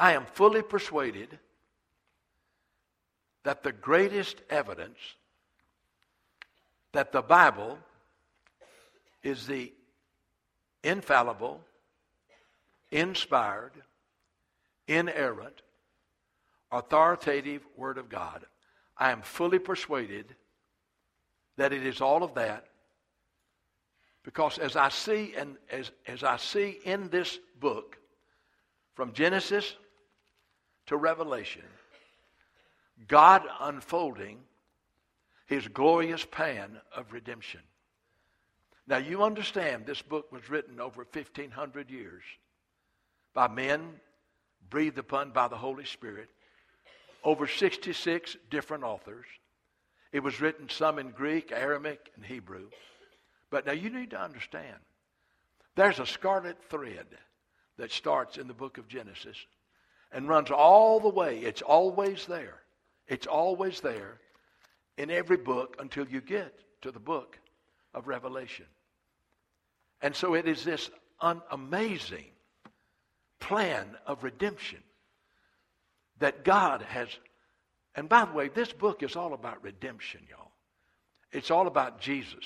I am fully persuaded that the greatest evidence that the Bible is the infallible, inspired, inerrant, authoritative Word of God. I am fully persuaded that it is all of that because as I see and as, as I see in this book, from Genesis to Revelation, God unfolding his glorious plan of redemption. Now, you understand this book was written over 1,500 years by men breathed upon by the Holy Spirit, over 66 different authors. It was written some in Greek, Aramaic, and Hebrew. But now you need to understand there's a scarlet thread that starts in the book of Genesis and runs all the way. It's always there. It's always there in every book until you get to the book of Revelation. And so it is this un- amazing plan of redemption that God has. And by the way, this book is all about redemption, y'all. It's all about Jesus.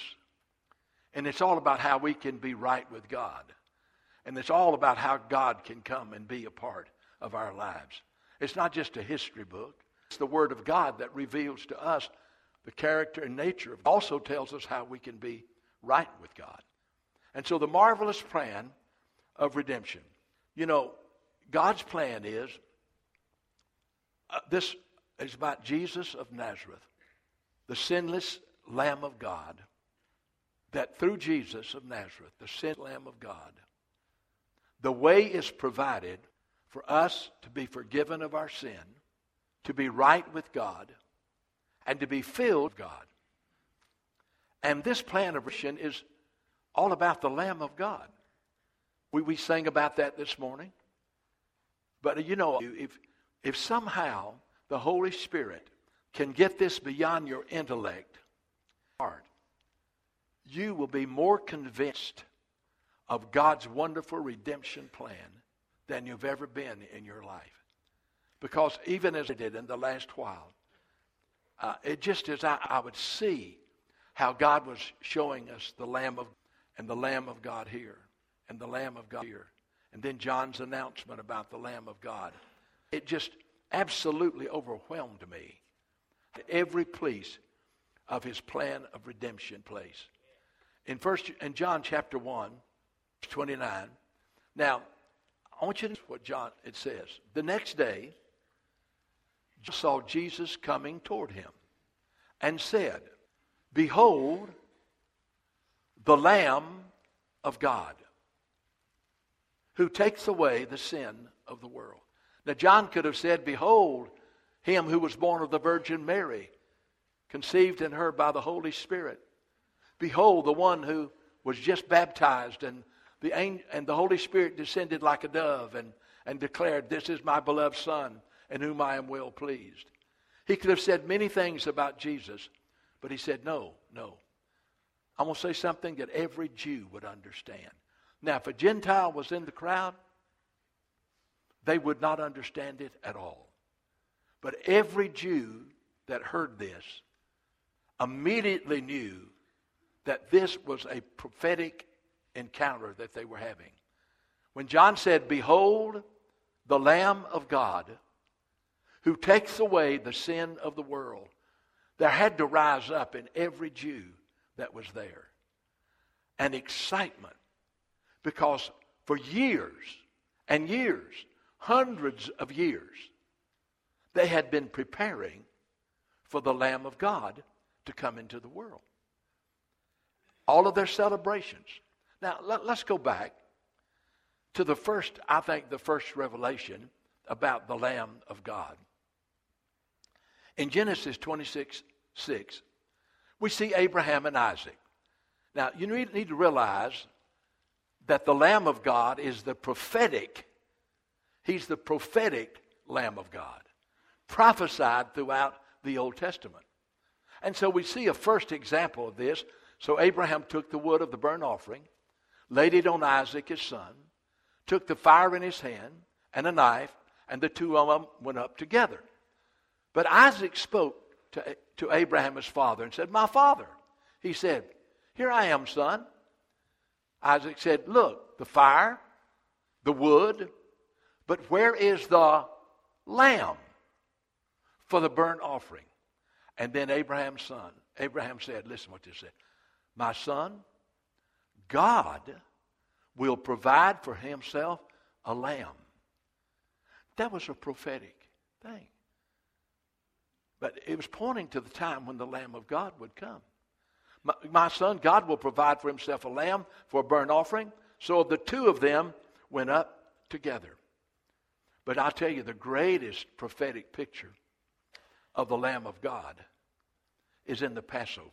And it's all about how we can be right with God. And it's all about how God can come and be a part of our lives. It's not just a history book. It's the Word of God that reveals to us the character and nature of also tells us how we can be right with God. And so the marvelous plan of redemption. You know, God's plan is uh, this is about Jesus of Nazareth, the sinless Lamb of God, that through Jesus of Nazareth, the sinless Lamb of God, the way is provided for us to be forgiven of our sin, to be right with God, and to be filled with God. And this plan of redemption is all about the Lamb of God. We, we sang about that this morning. But you know, if, if somehow the Holy Spirit can get this beyond your intellect, heart, you will be more convinced of God's wonderful redemption plan than you've ever been in your life. Because even as I did in the last while, uh, it just as I, I would see how God was showing us the Lamb of and the Lamb of God here and the Lamb of God here. And then John's announcement about the Lamb of God. It just absolutely overwhelmed me. Every piece of his plan of redemption place. In first in John chapter 1, 29. Now, I want you to what John it says. The next day, John saw Jesus coming toward him and said, Behold, the Lamb of God who takes away the sin of the world. Now, John could have said, Behold, him who was born of the Virgin Mary, conceived in her by the Holy Spirit. Behold, the one who was just baptized, and the, and the Holy Spirit descended like a dove and, and declared, This is my beloved Son, in whom I am well pleased. He could have said many things about Jesus, but he said, No, no. I'm going to say something that every Jew would understand. Now, if a Gentile was in the crowd, they would not understand it at all. But every Jew that heard this immediately knew that this was a prophetic encounter that they were having. When John said, Behold, the Lamb of God who takes away the sin of the world, there had to rise up in every Jew that was there an excitement because for years and years, hundreds of years, they had been preparing for the Lamb of God to come into the world. All of their celebrations. Now, let, us go back to the first, I think, the first revelation about the Lamb of God. In Genesis 26 6, we see Abraham and Isaac. Now, you need to realize that the Lamb of God is the prophetic, he's the prophetic Lamb of God, prophesied throughout the Old Testament. And so we see a first example of this. So Abraham took the wood of the burnt offering, laid it on Isaac his son, took the fire in his hand and a knife, And the two of them went up together. But Isaac spoke to, to Abraham, his father, and said, My father. He said, Here I am, son. Isaac said, Look, the fire, the wood, but where is the lamb for the burnt offering? And then Abraham's son, Abraham said, Listen what this said. My son, God will provide for himself a lamb. That was a prophetic thing. But it was pointing to the time when the Lamb of God would come. My, my, son, God will provide for himself a lamb for a burnt offering. So the two of them went up together. But I'll tell you, the greatest prophetic picture of the Lamb of God is in the Passover.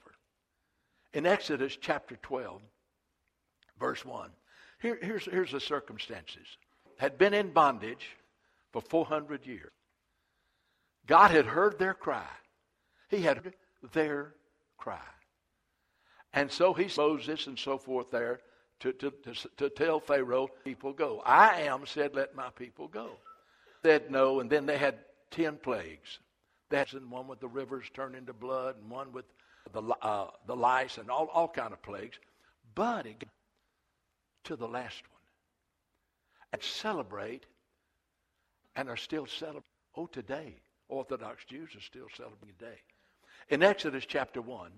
In Exodus chapter 12, verse 1, here, here's, here's the circumstances. Had been in bondage for 400 years. God had heard their cry. He had heard their cry. And so he Moses and so forth there to, to, to, to tell Pharaoh, people go. I am said, let my people go. Said no, and then they had ten plagues. That's in one with the rivers turned into blood, and one with the, uh, the lice, and all, all kind of plagues. But to the last one. And celebrate, and are still celebrating. Oh, today, Orthodox Jews are still celebrating today. In Exodus chapter 1,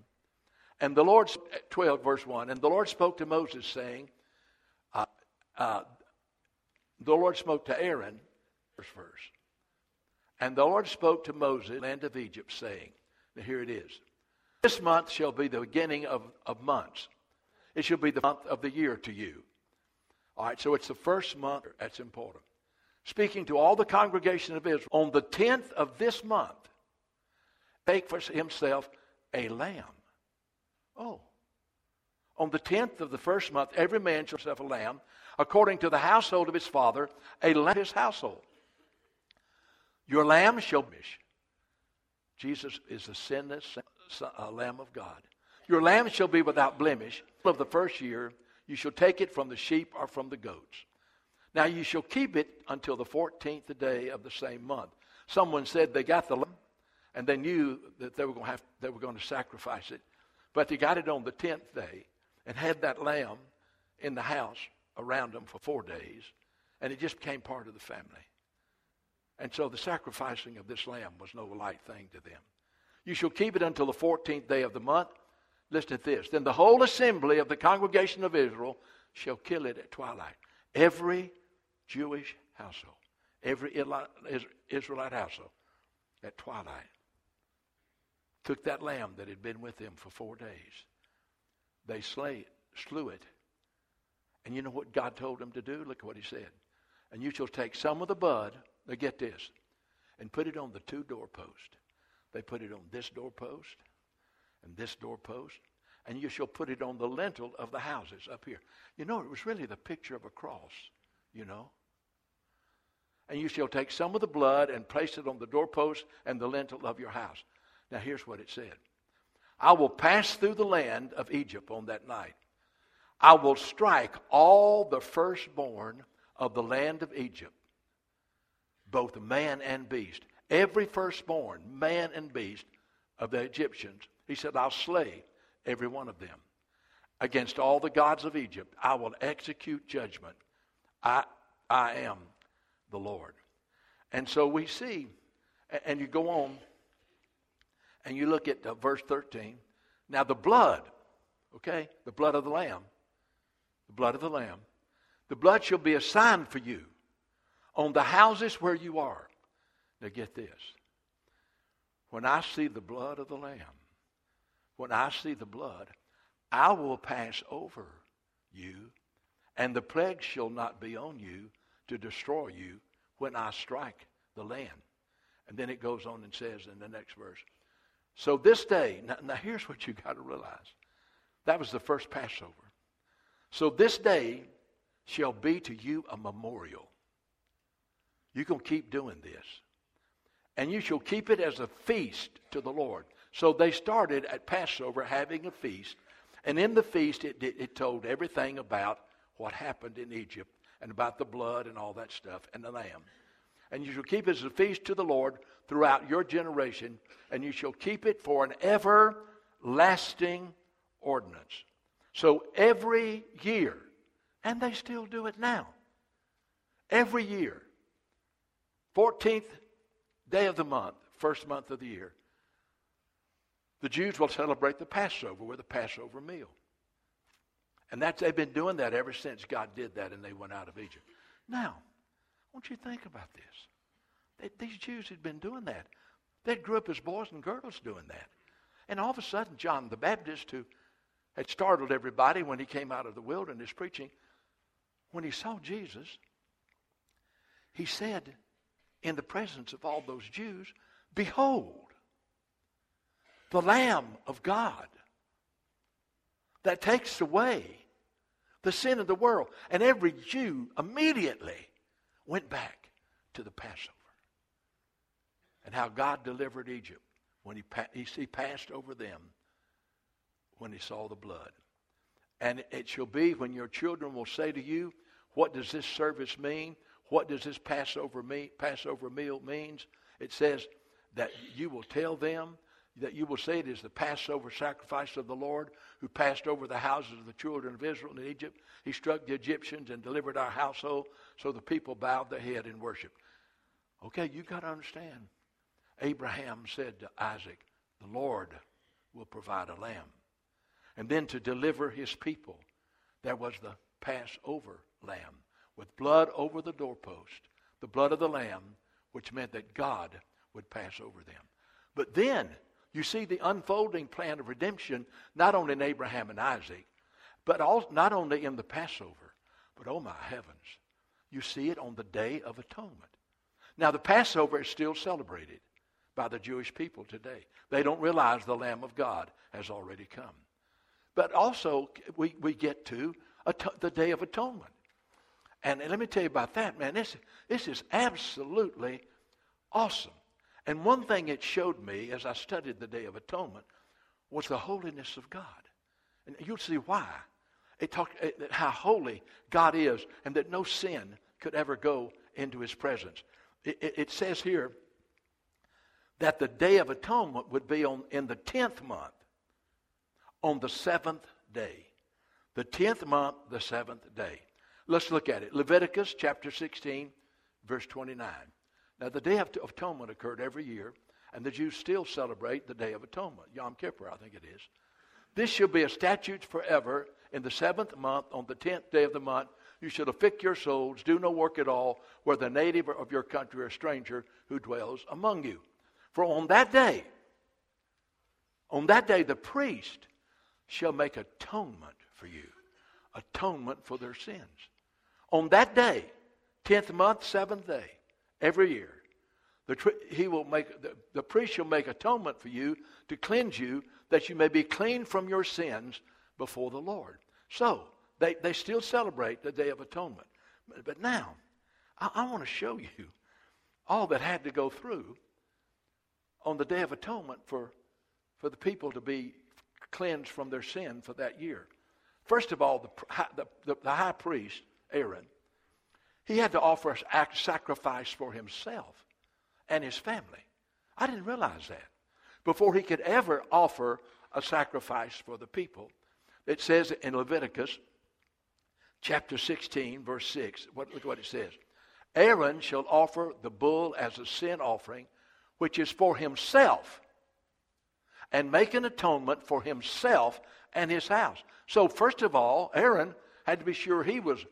and the Lord, 12 verse 1, and the Lord spoke to Moses saying, uh, uh, the Lord spoke to Aaron, first verse. And the Lord spoke to Moses, land of Egypt, saying, now here it is. This month shall be the beginning of, of months. It shall be the month of the year to you. All right, so it's the first month. That's important. Speaking to all the congregation of Israel, on the 10th of this month, take for himself a lamb Oh. On the tenth of the first month, every man shall have a lamb, according to the household of his father, a lamb his household. Your lamb shall be. Jesus is the sinless Lamb of God. Your lamb shall be without blemish. Of the first year, you shall take it from the sheep or from the goats. Now you shall keep it until the fourteenth day of the same month. Someone said they got the lamb, and they knew that they were going to have they were going to sacrifice it. But they got it on the tenth day and had that lamb in the house around them for four days, and it just became part of the family. And so the sacrificing of this lamb was no light thing to them. You shall keep it until the 14th day of the month. Listen to this. Then the whole assembly of the congregation of Israel shall kill it at twilight. Every Jewish household, every Israelite household at twilight took that lamb that had been with them for four days. They slay, slew it. And you know what God told them to do? Look what he said. And you shall take some of the blood, now get this, and put it on the two doorposts. They put it on this doorpost and this doorpost, and you shall put it on the lintel of the houses up here. You know, it was really the picture of a cross, you know. And you shall take some of the blood and place it on the doorpost and the lintel of your house. Now, here's what it said I will pass through the land of Egypt on that night. I will strike all the firstborn of the land of Egypt, both man and beast. Every firstborn, man and beast, of the Egyptians. He said, I'll slay every one of them. Against all the gods of Egypt, I will execute judgment. I, I am the Lord. And so we see, and you go on and you look at uh, verse 13. Now, the blood, okay, the blood of the Lamb, the blood of the Lamb, the blood shall be a sign for you on the houses where you are. Now, get this. When I see the blood of the Lamb, when I see the blood, I will pass over you, and the plague shall not be on you to destroy you when I strike the land. And then it goes on and says in the next verse, so this day, now, now here's what you got to realize. That was the first Passover. So this day shall be to you a memorial. You can keep doing this. And you shall keep it as a feast to the Lord. So they started at Passover having a feast. And in the feast, it, it, told everything about what happened in Egypt and about the blood and all that stuff and the lamb. and you shall keep it as a feast to the Lord throughout your generation, and you shall keep it for an everlasting ordinance. So every year, and they still do it now, every year, 14th day of the month, first month of the year, the Jews will celebrate the Passover with a Passover meal. And that's, they've been doing that ever since God did that and they went out of Egypt. Now, I want you to think about this. They, these Jews had been doing that. They grew up as boys and girls doing that. And all of a sudden, John the Baptist, who had startled everybody when he came out of the wilderness preaching, when he saw Jesus, he said, in the presence of all those Jews, Behold, the Lamb of God that takes away the sin of the world. And every Jew immediately went back to the Passover and how God delivered Egypt when he, he passed over them when he saw the blood. And it shall be when your children will say to you, What does this service mean? What does this Passover, Passover meal means? It says that you will tell them that you will say it is the Passover sacrifice of the Lord who passed over the houses of the children of Israel in Egypt. He struck the Egyptians and delivered our household, so the people bowed their head in worship. Okay, you got to understand. Abraham said to Isaac, The Lord will provide a lamb. And then to deliver his people, there was the Passover lamb with blood over the doorpost, the blood of the lamb, which meant that God would pass over them. But then you see the unfolding plan of redemption not only in Abraham and Isaac, but also, not only in the Passover, but oh my heavens, you see it on the Day of Atonement. Now, the Passover is still celebrated by the Jewish people today. They don't realize the Lamb of God has already come. But also, we, we get to the Day of Atonement. And let me tell you about that, man. This, this is absolutely awesome. And one thing it showed me as I studied the Day of Atonement was the holiness of God. And you'll see why. It talked how holy God is and that no sin could ever go into his presence. It, it, it says here that the Day of Atonement would be on, in the 10th month, on the seventh day. The 10th month, the seventh day. Let's look at it. Leviticus chapter 16, verse 29. Now, the Day of Atonement occurred every year, and the Jews still celebrate the Day of Atonement, Yom Kippur, I think it is. This shall be a statute forever. In the seventh month, on the tenth day of the month, you shall afflict your souls, do no work at all, whether native of your country or stranger who dwells among you. For on that day, on that day, the priest shall make atonement for you, atonement for their sins. On that day, tenth month, seventh day, every year. The, he will make, the, the priest shall make atonement for you to cleanse you, that you may be clean from your sins before the Lord. So, they, they still celebrate the Day of Atonement. But, now, I, I want to show you all that had to go through on the Day of Atonement for, for the people to be cleansed from their sin for that year. First of all, the, the, the, the high priest, Aaron, he had to offer a sacrifice for himself and his family. I didn't realize that. Before he could ever offer a sacrifice for the people, it says in Leviticus chapter 16, verse 6, what, look what it says. Aaron shall offer the bull as a sin offering, which is for himself, and make an atonement for himself and his house. So, first of all, Aaron had to be sure he was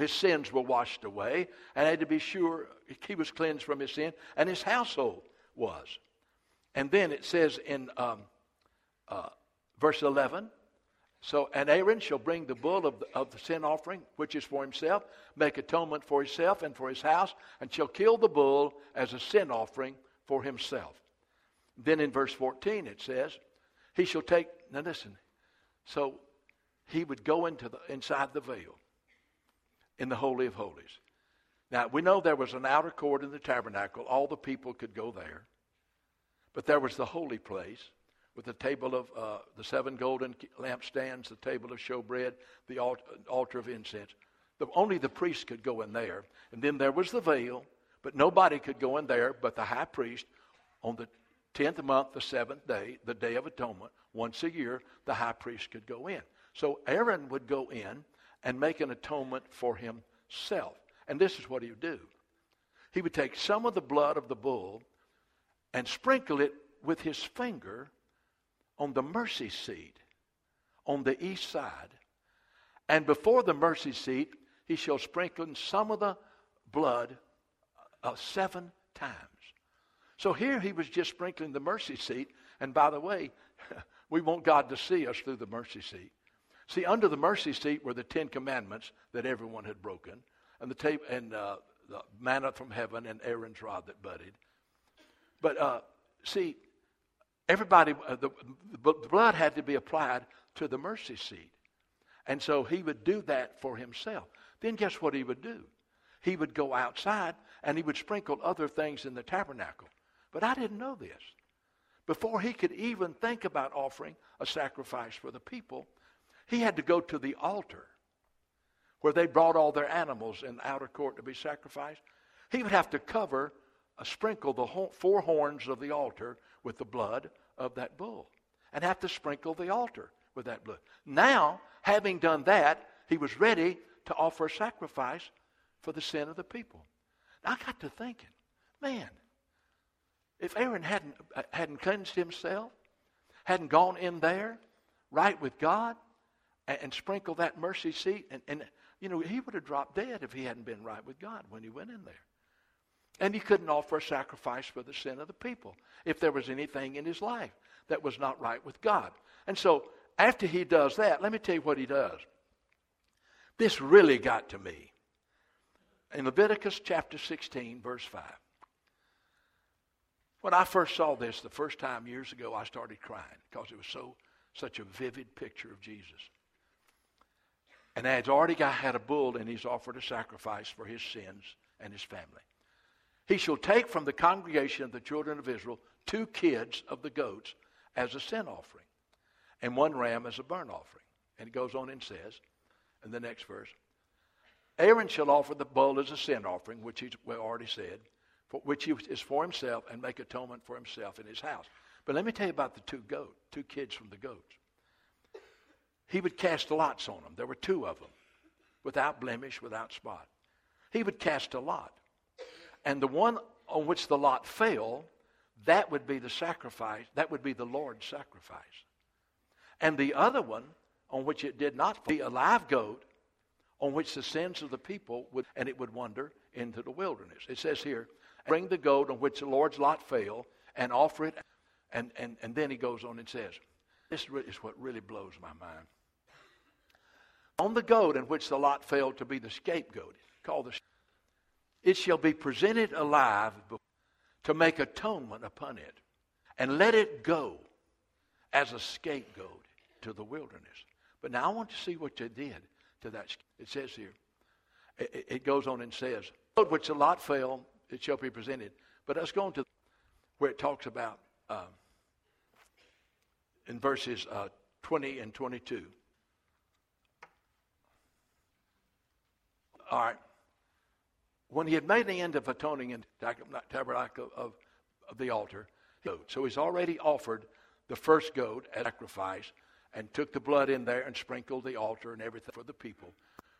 his sins were washed away and had to be sure he was cleansed from his sin, and his household was. And then it says in um, uh, verse 11 so, and Aaron shall bring the bull of the, of the sin offering, which is for himself, make atonement for himself and for his house, and shall kill the bull as a sin offering for himself. Then in verse 14 it says, He shall take, now listen, so he would go into the, inside the veil in the Holy of Holies. Now, we know there was an outer court in the tabernacle. All the people could go there. But there was the holy place with the table of uh, the seven golden lampstands, the table of showbread, the altar of incense. The, only the priests could go in there. And then there was the veil, But nobody could go in there but the high priest on the 10th month, the seventh day, the Day of Atonement. Once a year, the high priest could go in. So Aaron would go in and make an atonement for himself. And this is what he would do he would take some of the blood of the bull and sprinkle it with his finger on the mercy seat on the east side. And before the mercy seat, he shall sprinkle some of the blood uh, seven times. So here he was just sprinkling the mercy seat. And by the way, we want God to see us through the mercy seat. See, under the mercy seat were the Ten Commandments that everyone had broken, and the tape and uh, the manna from heaven and Aaron's rod that budded. But uh, see, everybody, uh, the, the blood had to be applied to the mercy seat. And so he would do that for himself. Then guess what he would do? He would go outside and he would sprinkle other things in the tabernacle. But I didn't know this. Before he could even think about offering a sacrifice for the people, he had to go to the altar where they brought all their animals in the outer court to be sacrificed. He would have to cover, uh, sprinkle the four horns of the altar with the blood of that bull and have to sprinkle the altar with that blood. Now, having done that, he was ready to offer a sacrifice for the sin of the people. Now, I got to thinking, man, if Aaron hadn't, uh, hadn't cleansed himself, hadn't gone in there right with God, and, and sprinkled that mercy seat, and, and you know, he would have dropped dead if he hadn't been right with God when he went in there. And he couldn't offer a sacrifice for the sin of the people if there was anything in his life that was not right with God. And so after he does that, let me tell you what he does. This really got to me. In Leviticus chapter 16, verse 5. When I first saw this the first time years ago, I started crying because it was so such a vivid picture of Jesus. And has already got, had a bull, and he's offered a sacrifice for his sins and his family. He shall take from the congregation of the children of Israel two kids of the goats as a sin offering, and one ram as a burnt offering. And it goes on and says, in the next verse, Aaron shall offer the bull as a sin offering, which he's already said, for, which he is for himself, and make atonement for himself in his house. But let me tell you about the two goats, two kids from the goats he would cast lots on them. There were two of them, without blemish, without spot. He would cast a lot. And the one on which the lot fell, that would be the sacrifice, that would be the Lord's sacrifice. And the other one, on which it did not fall, a live goat, on which the sins of the people would, and it would wander into the wilderness. It says here, bring the goat on which the Lord's lot fell and offer it. And, and, and then he goes on and says, this is what really blows my mind on the goat in which the lot failed to be the scapegoat, called the it shall be presented alive to make atonement upon it, and let it go as a scapegoat to the wilderness. But now I want to see what they did to that. It says here, it, it goes on and says, which the lot fell, it shall be presented. But let's go on to where it talks about um, in verses uh, 20 and 22. All right. When he had made the end of atoning in tabernacle of, of the altar, so he's already offered the first goat as sacrifice and took the blood in there and sprinkled the altar and everything for the people.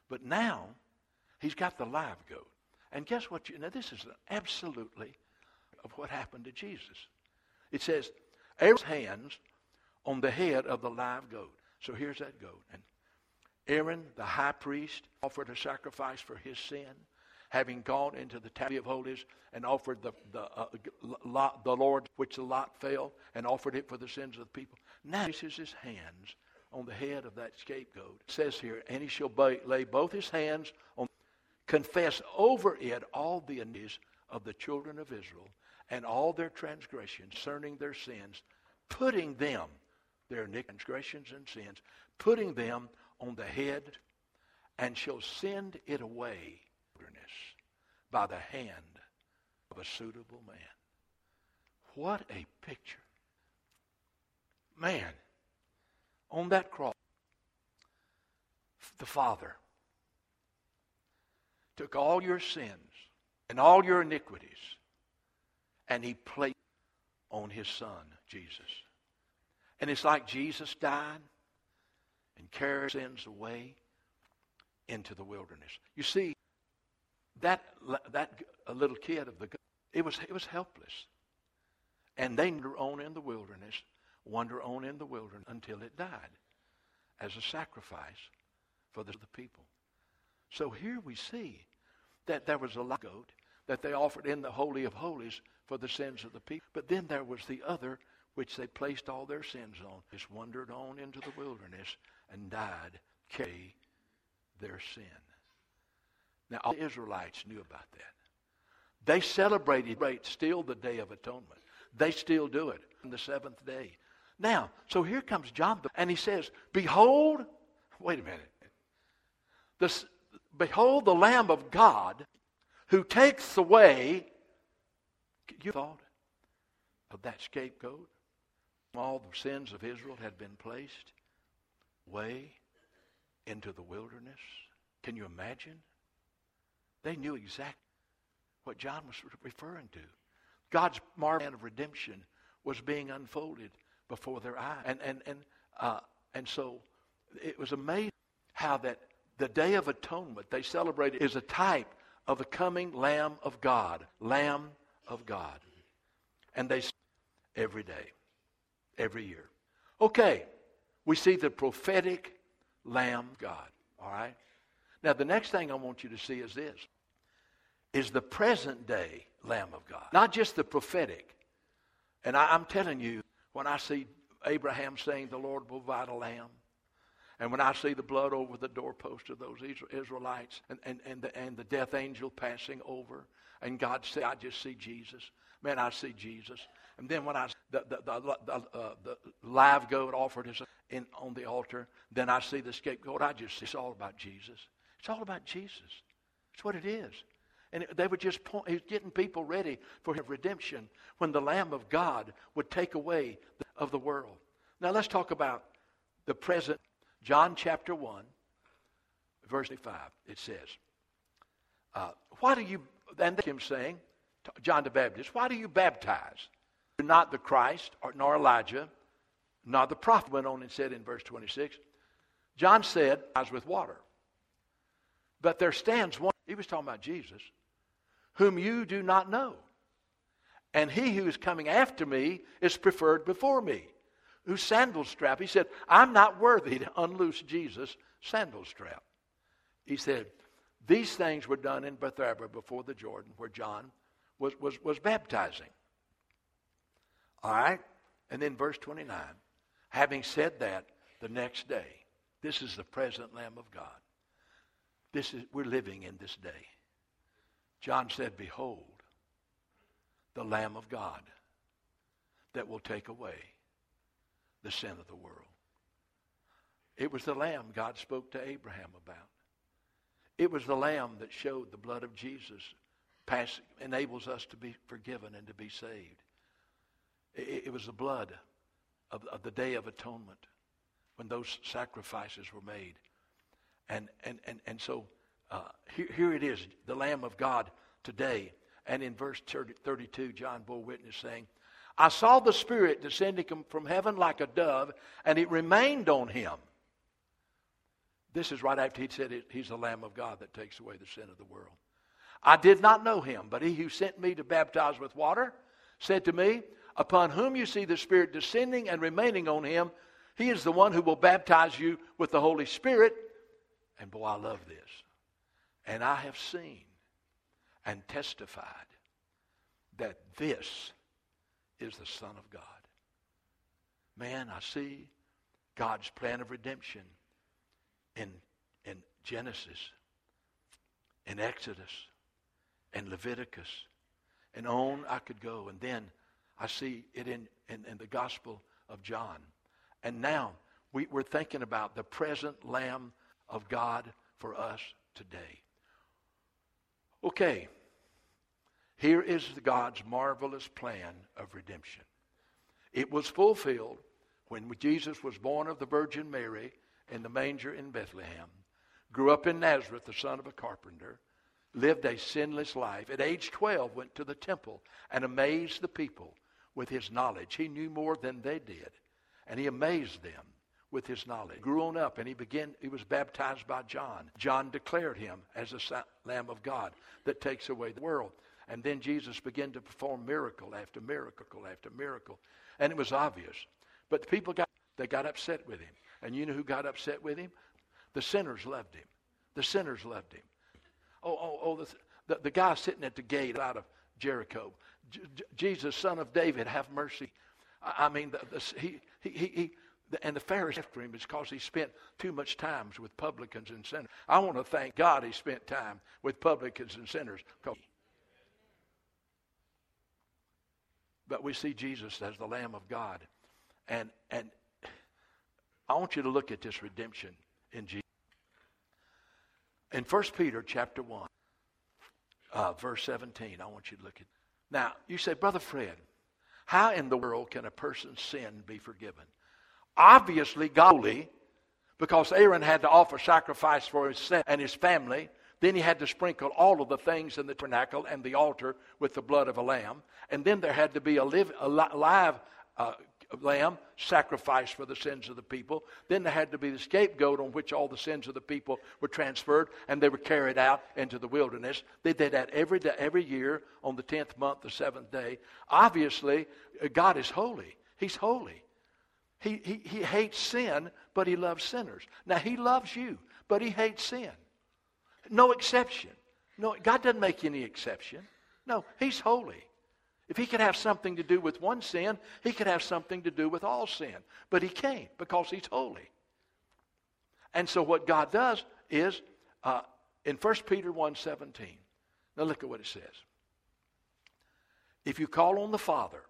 But now he's got the live goat. And guess what? You, now this is absolutely of what happened to Jesus. It says, Aaron's hands on the head of the live goat. So here's that goat. And Aaron, the high priest, offered a sacrifice for his sin, having gone into the tabernacle of holies and offered the, the, uh, lot, the Lord, which the lot fell, and offered it for the sins of the people. Now he places his hands on the head of that scapegoat. It says here, and he shall lay both his hands on, confess over it all the iniquities of the children of Israel and all their transgressions concerning their sins, putting them, their transgressions and sins, putting them on the head and shall send it away by the hand of a suitable man. What a picture. Man, on that cross, the Father took all your sins and all your iniquities. And he placed on his son, Jesus. And it's like Jesus died and carried sins away into the wilderness. You see, that, that a little kid of the it was, it was helpless. And they wander on in the wilderness, wander on in the wilderness until it died as a sacrifice for the, the people. So here we see that there was a live goat that they offered in the Holy of Holies for the sins of the people. But then there was the other which they placed all their sins on. Just wandered on into the wilderness and died, carry their sin. Now, all the Israelites knew about that. They celebrated still the Day of Atonement. They still do it on the seventh day. Now, so here comes John, and he says, Behold, wait a minute. This, Behold the Lamb of God who takes away, you thought of that scapegoat? All the sins of Israel had been placed way into the wilderness. Can you imagine? They knew exactly what John was referring to. God's marvel of redemption was being unfolded before their eyes. And, and, and, uh, and so it was amazing how that the Day of Atonement they celebrated is a type of the coming Lamb of God. Lamb of God. And they every day, every year. Okay, we see the prophetic Lamb God. All right? Now, the next thing I want you to see is this is the present day Lamb of God, not just the prophetic. And I, am telling you, when I see Abraham saying, The Lord will provide a lamb, and when I see the blood over the doorpost of those Israelites and, and, and, the, and the death angel passing over, and God say, I just see Jesus. Man, I see Jesus. And then when I the the the, the, uh, the live goat offered his in on the altar, then I see the scapegoat. I just it's all about Jesus. It's all about Jesus. It's what it is. And they were just point, he's getting people ready for his redemption when the Lamb of God would take away the, of the world. Now let's talk about the present. John chapter 1, verse 5, it says, uh, Why do you, and him saying, John the Baptist, why do you baptize? You're not the Christ, or, nor Elijah, nor the prophet, went on and said in verse 26. John said, I was with water. But there stands one, he was talking about Jesus, whom you do not know. And he who is coming after me is preferred before me, whose sandal strap. He said, I'm not worthy to unloose Jesus' sandal strap. He said, These things were done in Bethabara before the Jordan, where John was, was, was baptizing. All right? And then verse 29. Having said that, the next day, this is the present Lamb of God. This is we're living in this day. John said, Behold, the Lamb of God that will take away the sin of the world. It was the Lamb God spoke to Abraham about. It was the Lamb that showed the blood of Jesus pass, enables us to be forgiven and to be saved. It, it was the blood of, of the Day of Atonement when those sacrifices were made. And, and, and, and so uh, here, here it is, the Lamb of God today. And in verse 30, 32, John bore witness saying, I saw the Spirit descending from heaven like a dove, and it remained on him. This is right after he said it, he's the Lamb of God that takes away the sin of the world. I did not know him, but he who sent me to baptize with water said to me, Upon whom you see the Spirit descending and remaining on him, he is the one who will baptize you with the Holy Spirit. And boy, I love this. And I have seen and testified that this is the Son of God. Man, I see God's plan of redemption in, in Genesis, in Exodus, in Leviticus, and on I could go. And then I see it in, in, in the Gospel of John. And now we, we're thinking about the present Lamb of God for us today. Okay, here is God's marvelous plan of redemption. It was fulfilled when Jesus was born of the Virgin Mary in the manger in Bethlehem, grew up in Nazareth, the son of a carpenter, lived a sinless life. At age 12, went to the temple and amazed the people with his knowledge. He knew more than they did, and he amazed them with his knowledge. Grew on up, and he began. He was baptized by John. John declared him as the Lamb of God that takes away the world. And then Jesus began to perform miracle after miracle after miracle, and it was obvious. But the people got they got upset with him, and you know who got upset with him? The sinners loved him. The sinners loved him. Oh, oh, oh, the, the, the guy sitting at the gate out of Jericho. J- Jesus, son of David, have mercy. I, I mean, the, the, he, he, he, and the Pharisees after him is because he spent too much time with publicans and sinners. I want to thank God he spent time with publicans and sinners. But we see Jesus as the Lamb of God. And, and I want you to look at this redemption in Jesus. In 1 Peter chapter 1, uh, verse 17, I want you to look at. Now, you say, Brother Fred, how in the world can a person's sin be forgiven? Obviously, godly, because Aaron had to offer sacrifice for his son and his family. Then he had to sprinkle all of the things in the tabernacle and the altar with the blood of a lamb. And then there had to be a, live, a live uh, lamb sacrificed for the sins of the people. Then there had to be the scapegoat on which all the sins of the people were transferred and they were carried out into the wilderness. They did that every day, every year on the 10th month, the seventh day. Obviously, God is holy. He's holy. He, he, he hates sin, but he loves sinners. Now, he loves you, but he hates sin. No exception. No, God doesn't make any exception. No, he's holy. If he could have something to do with one sin, he could have something to do with all sin. But he can't because he's holy. And so what God does is uh, in 1 Peter 1.17, now look at what it says. If you call on the Father,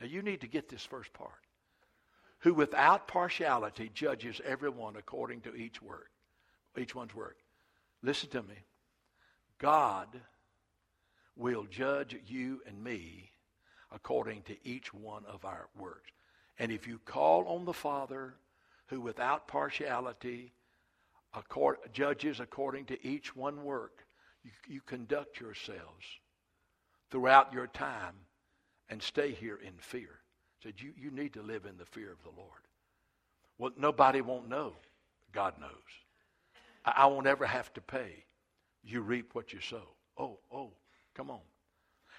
now you need to get this first part, who without partiality judges everyone according to each work, each one's work. Listen to me. God will judge you and me according to each one of our works. And if you call on the Father, who without partiality accord, judges according to each one work, you, you conduct yourselves throughout your time and stay here in fear. Said you, you need to live in the fear of the Lord. Well, nobody won't know. God knows. I, I won't ever have to pay. You reap what you sow. Oh, oh, Come on.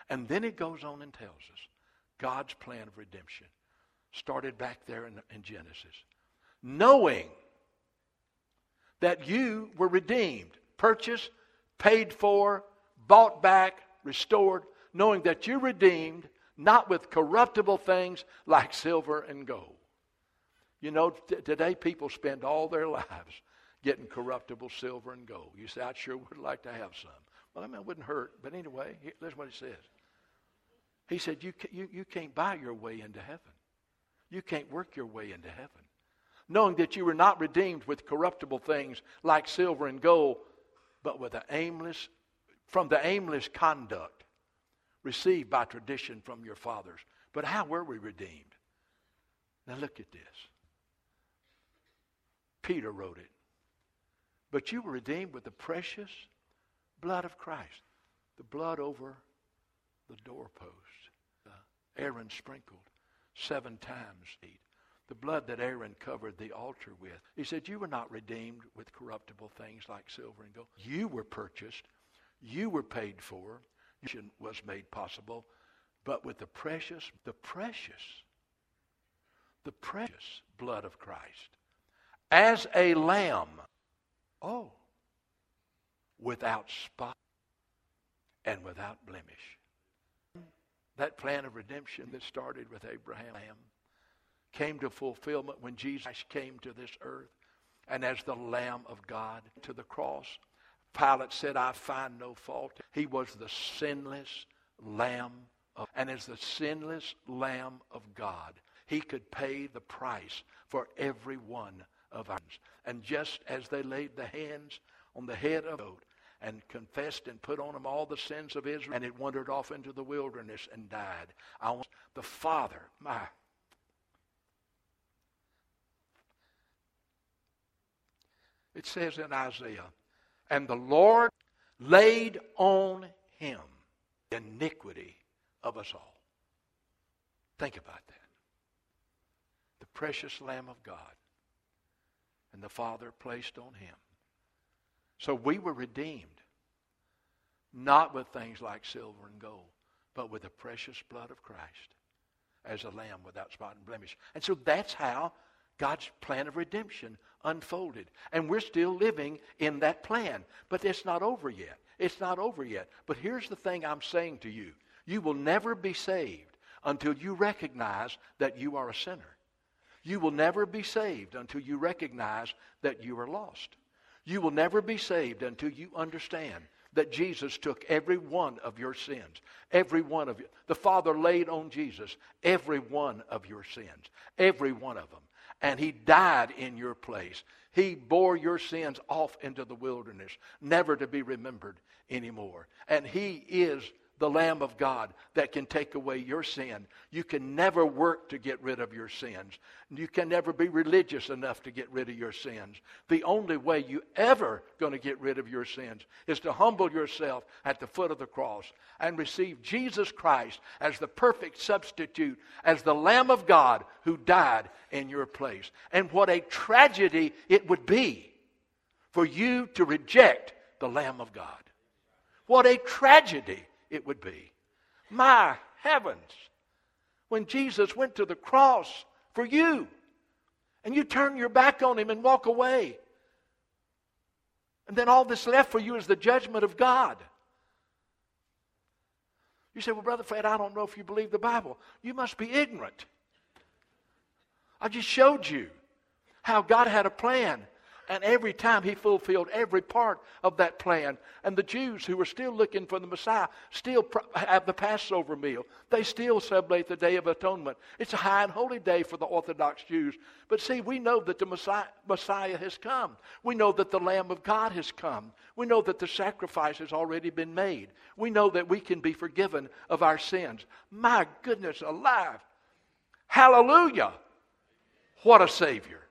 And then it goes on and tells us God's plan of redemption started back there in, in Genesis. Knowing that you were redeemed, purchased, paid for, bought back, restored, knowing that you're redeemed not with corruptible things like silver and gold. You know, t- today people spend all their lives getting corruptible silver and gold. You say, I sure would like to have some. Well, I mean, it wouldn't hurt. But anyway, here's what he says. He said, you, you, you can't buy your way into heaven. You can't work your way into heaven. Knowing that you were not redeemed with corruptible things like silver and gold, but with an aimless, from the aimless conduct received by tradition from your fathers. But how were we redeemed? Now look at this. Peter wrote it. But you were redeemed with the precious blood of Christ, the blood over the doorpost. Aaron sprinkled seven times. Eat. The blood that Aaron covered the altar with. He said, You were not redeemed with corruptible things like silver and gold. You were purchased. You were paid for. Was made possible. But with the precious, the precious, the precious blood of Christ. As a lamb. Oh, without spot and without blemish. That plan of redemption that started with Abraham came to fulfillment when Jesus came to this earth and as the Lamb of God to the cross. Pilate said, I find no fault. He was the sinless Lamb of, and as the sinless Lamb of God, he could pay the price for every one of ours. And just as they laid the hands on the head of the goat and confessed and put on him all the sins of Israel, and it wandered off into the wilderness and died. I want the Father, my. It says in Isaiah, and the Lord laid on him the iniquity of us all. Think about that. The precious Lamb of God. And the Father placed on him. So we were redeemed, not with things like silver and gold, but with the precious blood of Christ as a lamb without spot and blemish. And so that's how God's plan of redemption unfolded. And we're still living in that plan. But it's not over yet. It's not over yet. But here's the thing I'm saying to you you will never be saved until you recognize that you are a sinner. You will never be saved until you recognize that you are lost. You will never be saved until you understand that Jesus took every one of your sins. Every one of you. The Father laid on Jesus every one of your sins. Every one of them. And He died in your place. He bore your sins off into the wilderness, never to be remembered anymore. And He is the Lamb of God that can take away your sin. You can never work to get rid of your sins. You can never be religious enough to get rid of your sins. The only way you ever going to get rid of your sins is to humble yourself at the foot of the cross and receive Jesus Christ as the perfect substitute, as the Lamb of God who died in your place. And what a tragedy it would be for you to reject the Lamb of God. What a tragedy it would be. My heavens. When Jesus went to the cross for you, and you turn your back on him and walk away. And then all that's left for you is the judgment of God. You say, Well, Brother Fred, I don't know if you believe the Bible. You must be ignorant. I just showed you how God had a plan and every time he fulfilled every part of that plan. And the Jews who were still looking for the Messiah still have the Passover meal. They still celebrate the Day of Atonement. It's a high and holy day for the Orthodox Jews. But see, we know that the Messiah, Messiah has come. We know that the Lamb of God has come. We know that the sacrifice has already been made. We know that we can be forgiven of our sins. My goodness alive. Hallelujah. What a Savior.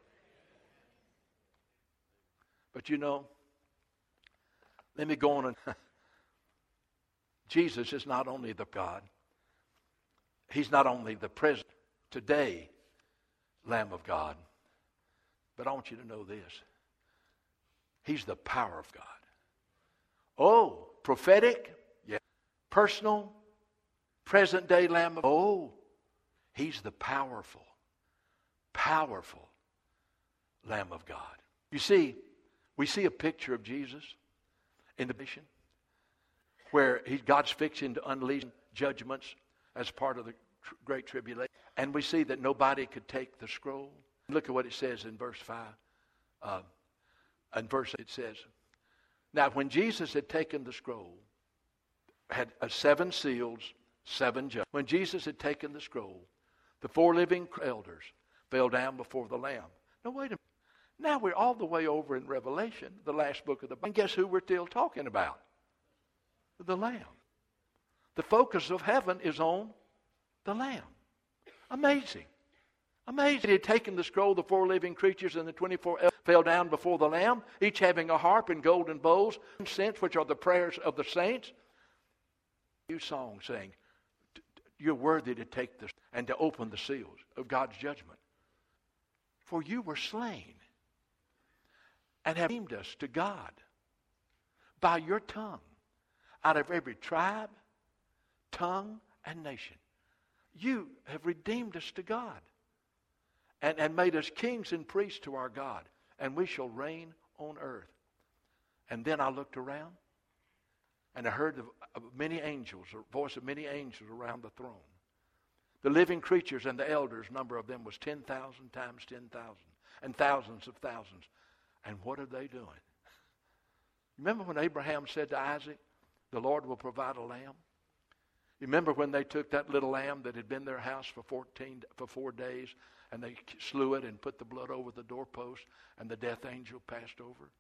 But you know, let me go on and. Jesus is not only the God, He's not only the present today Lamb of God, but I want you to know this He's the power of God. Oh, prophetic, yeah. Personal, present day Lamb of God. Oh, He's the powerful, powerful Lamb of God. You see, we see a picture of Jesus in the mission where he, God's fixing to unleash judgments as part of the tr- Great Tribulation. And we see that nobody could take the scroll. Look at what it says in verse 5. Uh, in verse it says, Now when Jesus had taken the scroll, had uh, seven seals, seven judges. When Jesus had taken the scroll, the four living elders fell down before the Lamb. Now wait a minute. Now we're all the way over in Revelation, the last book of the Bible. And guess who we're still talking about? The Lamb. The focus of heaven is on the Lamb. Amazing. Amazing. He had taken the scroll, the four living creatures and the 24 fell down before the Lamb, each having a harp and golden bowls, incense, which are the prayers of the saints. New song saying, You're worthy to take this and to open the seals of God's judgment. For you were slain and have redeemed us to God by your tongue out of every tribe, tongue, and nation. You have redeemed us to God and, and made us kings and priests to our God, and we shall reign on earth. And then I looked around and I heard of many angels, the voice of many angels around the throne. The living creatures and the elders, number of them was 10,000 times 10,000, and thousands of thousands and what are they doing? Remember when Abraham said to Isaac, The Lord will provide a lamb? Remember when they took that little lamb that had been their house for 14 for 4 days and they slew it and put the blood over the doorpost and the death angel passed over?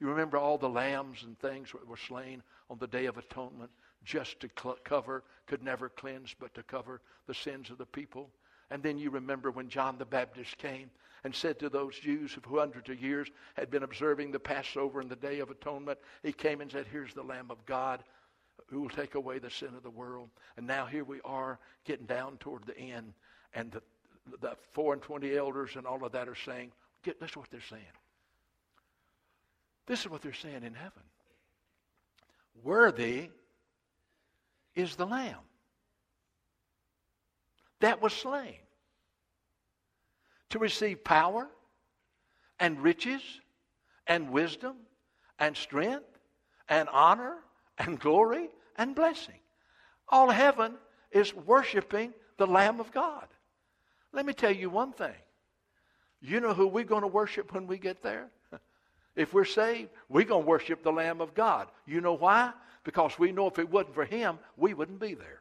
You remember all the lambs and things that were slain on the day of atonement just to cover, could never cleanse, but to cover the sins of the people? And then you remember when John the Baptist came and said to those Jews who hundreds of years had been observing the Passover and the Day of Atonement, he came and said, Here's the Lamb of God who will take away the sin of the world. And now here we are getting down toward the end, and the, the four and twenty elders and all of that are saying, Get, this is what they're saying. This is what they're saying in heaven. Worthy is the Lamb that was slain to receive power and riches and wisdom and strength and honor and glory and blessing. All heaven is worshiping the Lamb of God. Let me tell you one thing. You know who we're going to worship when we get there? If we're saved, we're going to worship the Lamb of God. You know why? Because we know if it wasn't for Him, we wouldn't be there.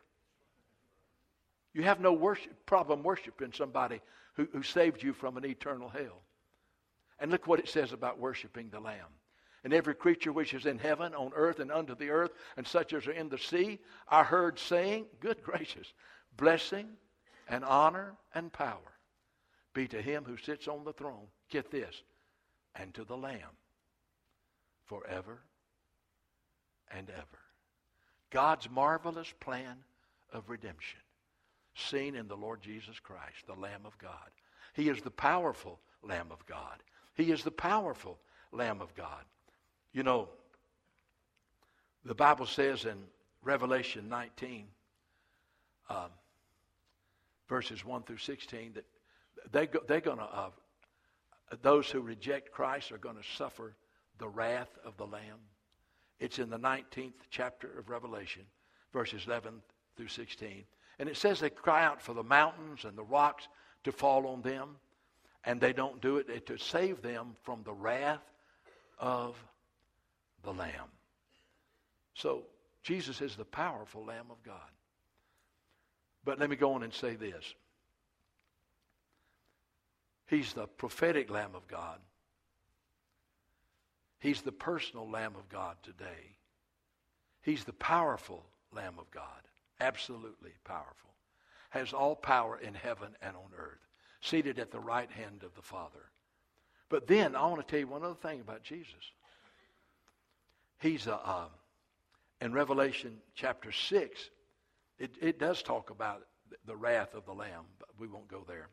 You have no worship, problem worshiping somebody who, who saved you from an eternal hell. And look what it says about worshiping the Lamb. And every creature which is in heaven, on earth, and under the earth, and such as are in the sea, I heard saying, Good gracious, blessing and honor and power be to him who sits on the throne. Get this, and to the Lamb forever and ever. God's marvelous plan of redemption seen in the Lord Jesus Christ, the Lamb of God. He is the powerful Lamb of God. He is the powerful Lamb of God. You know, the Bible says in Revelation 19, um, verses 1 through 16, that they go, they're going to, uh, those who reject Christ are going to suffer the wrath of the Lamb. It's in the 19th chapter of Revelation, verses 11 through 16. And it says they cry out for the mountains and the rocks to fall on them, and they don't do it eh, to save them from the wrath of the Lamb. So Jesus is the powerful Lamb of God. But let me go on and say this He's the prophetic Lamb of God. He's the personal Lamb of God today. He's the powerful Lamb of God absolutely powerful, has all power in heaven and on earth, seated at the right hand of the Father. But then I want to tell you one other thing about Jesus. He's a, um, in Revelation chapter 6, it, it does talk about the wrath of the Lamb, but we won't go there.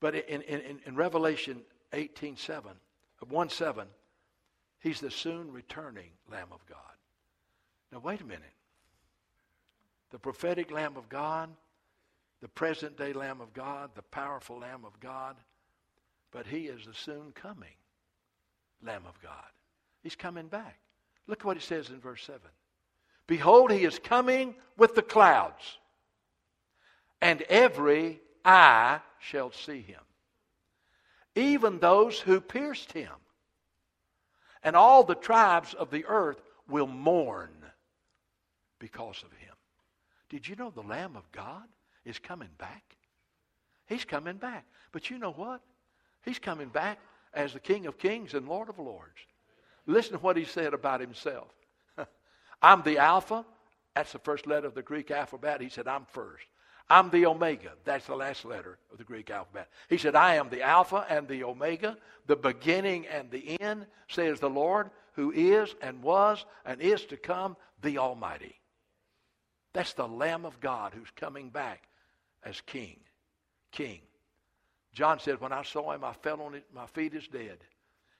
But in, in, in Revelation 18 7, 1 7, he's the soon returning Lamb of God. Now, wait a minute the prophetic Lamb of God, the present day Lamb of God, the powerful Lamb of God, but he is the soon coming Lamb of God. He's coming back. Look what it says in verse 7. Behold, he is coming with the clouds, and every eye shall see him, even those who pierced him. And all the tribes of the earth will mourn because of him. Did you know the Lamb of God is coming back? He's coming back. But you know what? He's coming back as the King of Kings and Lord of Lords. Listen to what he said about himself. I'm the Alpha. That's the first letter of the Greek alphabet. He said, I'm first. I'm the Omega. That's the last letter of the Greek alphabet. He said, I am the Alpha and the Omega, the beginning and the end, says the Lord, who is and was and is to come, the Almighty. That's the Lamb of God who's coming back as King. King. John said, When I saw him, I fell on my feet as dead.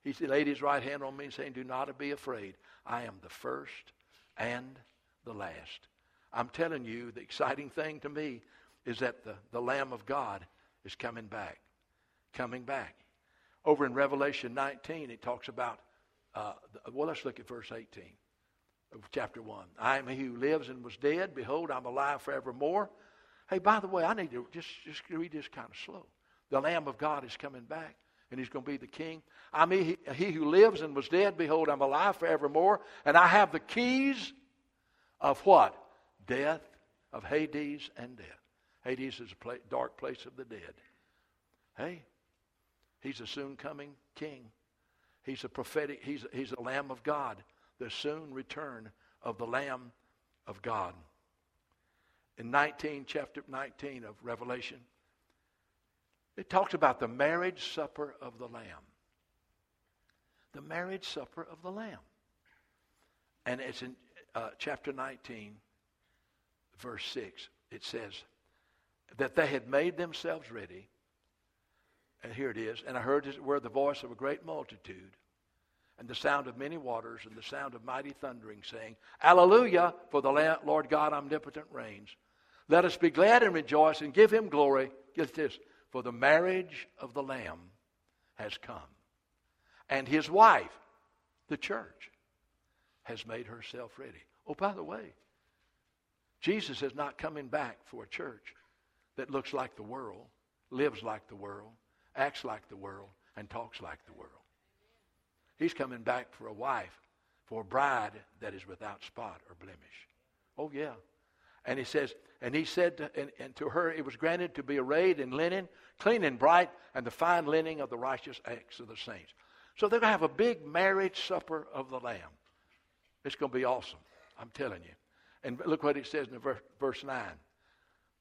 He laid his right hand on me, saying, Do not be afraid. I am the first and the last. I'm telling you, the exciting thing to me is that the, the Lamb of God is coming back. Coming back. Over in Revelation 19, it talks about, uh, well, let's look at verse 18 of chapter 1. I am he who lives and was dead. Behold, I'm alive forevermore. Hey, by the way, I need to just, just read this kind of slow. The Lamb of God is coming back, and he's going to be the king. I'm he, he who lives and was dead. Behold, I'm alive forevermore. And I have the keys of what? Death, of Hades and death. Hades is a dark place of the dead. Hey, he's a soon coming king. He's a prophetic, he's, he's a Lamb of God the soon return of the Lamb of God. In 19, chapter 19 of Revelation, It talks about the marriage supper of the Lamb. The marriage supper of the Lamb. And it's in uh, chapter 19, verse 6. It says that they had made themselves ready. And here it is. And I heard it were the voice of a great multitude and the sound of many waters and the sound of mighty thundering, saying, Alleluia, for the Lord God omnipotent reigns. Let us be glad and rejoice and give him glory. Get this, for the marriage of the Lamb has come. And his wife, the church, has made herself ready. Oh, by the way, Jesus is not coming back for a church that looks like the world, lives like the world, acts like the world, and talks like the world. He's coming back for a wife, for a bride that is without spot or blemish. Oh, yeah. And he says, and he said, to, and, and to her it was granted to be arrayed in linen, clean and bright, and the fine linen of the righteous acts of the saints. So they're going to have a big marriage supper of the Lamb. It's going to be awesome. I'm telling you. And look what it says in verse, verse 9.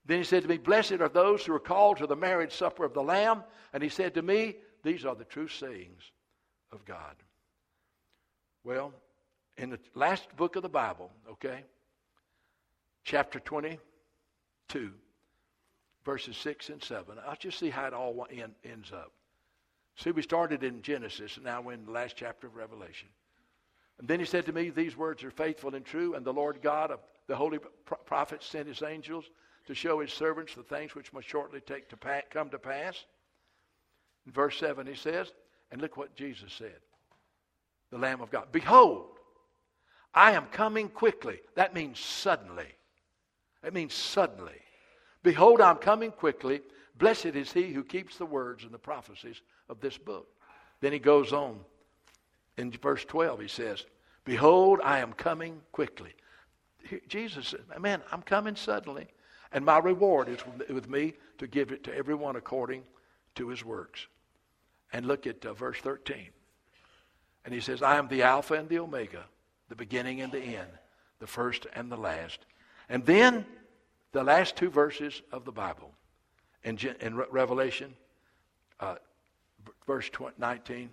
Then he said to me, Blessed are those who are called to the marriage supper of the Lamb. And he said to me, These are the true sayings of God. Well, in the last book of the Bible, okay, chapter 22, verses 6 and 7, I'll just see how it all end, ends up. See, we started in Genesis, and now we're in the last chapter of Revelation. And then he said to me, These words are faithful and true, and the Lord God of the holy prophets sent his angels to show his servants the things which must shortly take to pa- come to pass. In verse 7, he says, and look what Jesus said the Lamb of God. Behold, I am coming quickly. That means suddenly. That means suddenly. Behold, I'm coming quickly. Blessed is he who keeps the words and the prophecies of this book. Then he goes on in verse 12, he says, Behold, I am coming quickly. Jesus said, Man, I'm coming suddenly. And my reward is with me to give it to everyone according to his works. And look at uh, verse 13. And he says, I am the Alpha and the Omega, the beginning and the end, the first and the last. And then the last two verses of the Bible in, in Revelation, uh, verse 19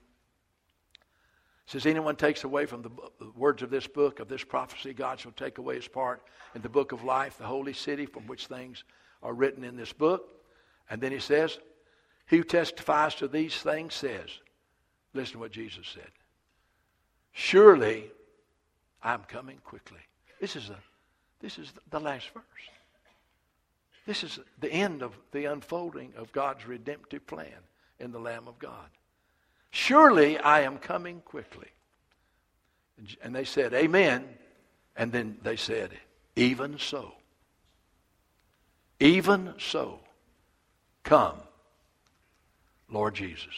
says, Anyone takes away from the words of this book, of this prophecy, God shall take away his part in the book of life, the holy city from which things are written in this book. And then he says, He who testifies to these things says, Listen to what Jesus said. Surely I'm coming quickly. This is, a, this is the last verse. This is the end of the unfolding of God's redemptive plan in the Lamb of God. Surely I am coming quickly. And they said, Amen. And then they said, Even so. Even so. Come, Lord Jesus.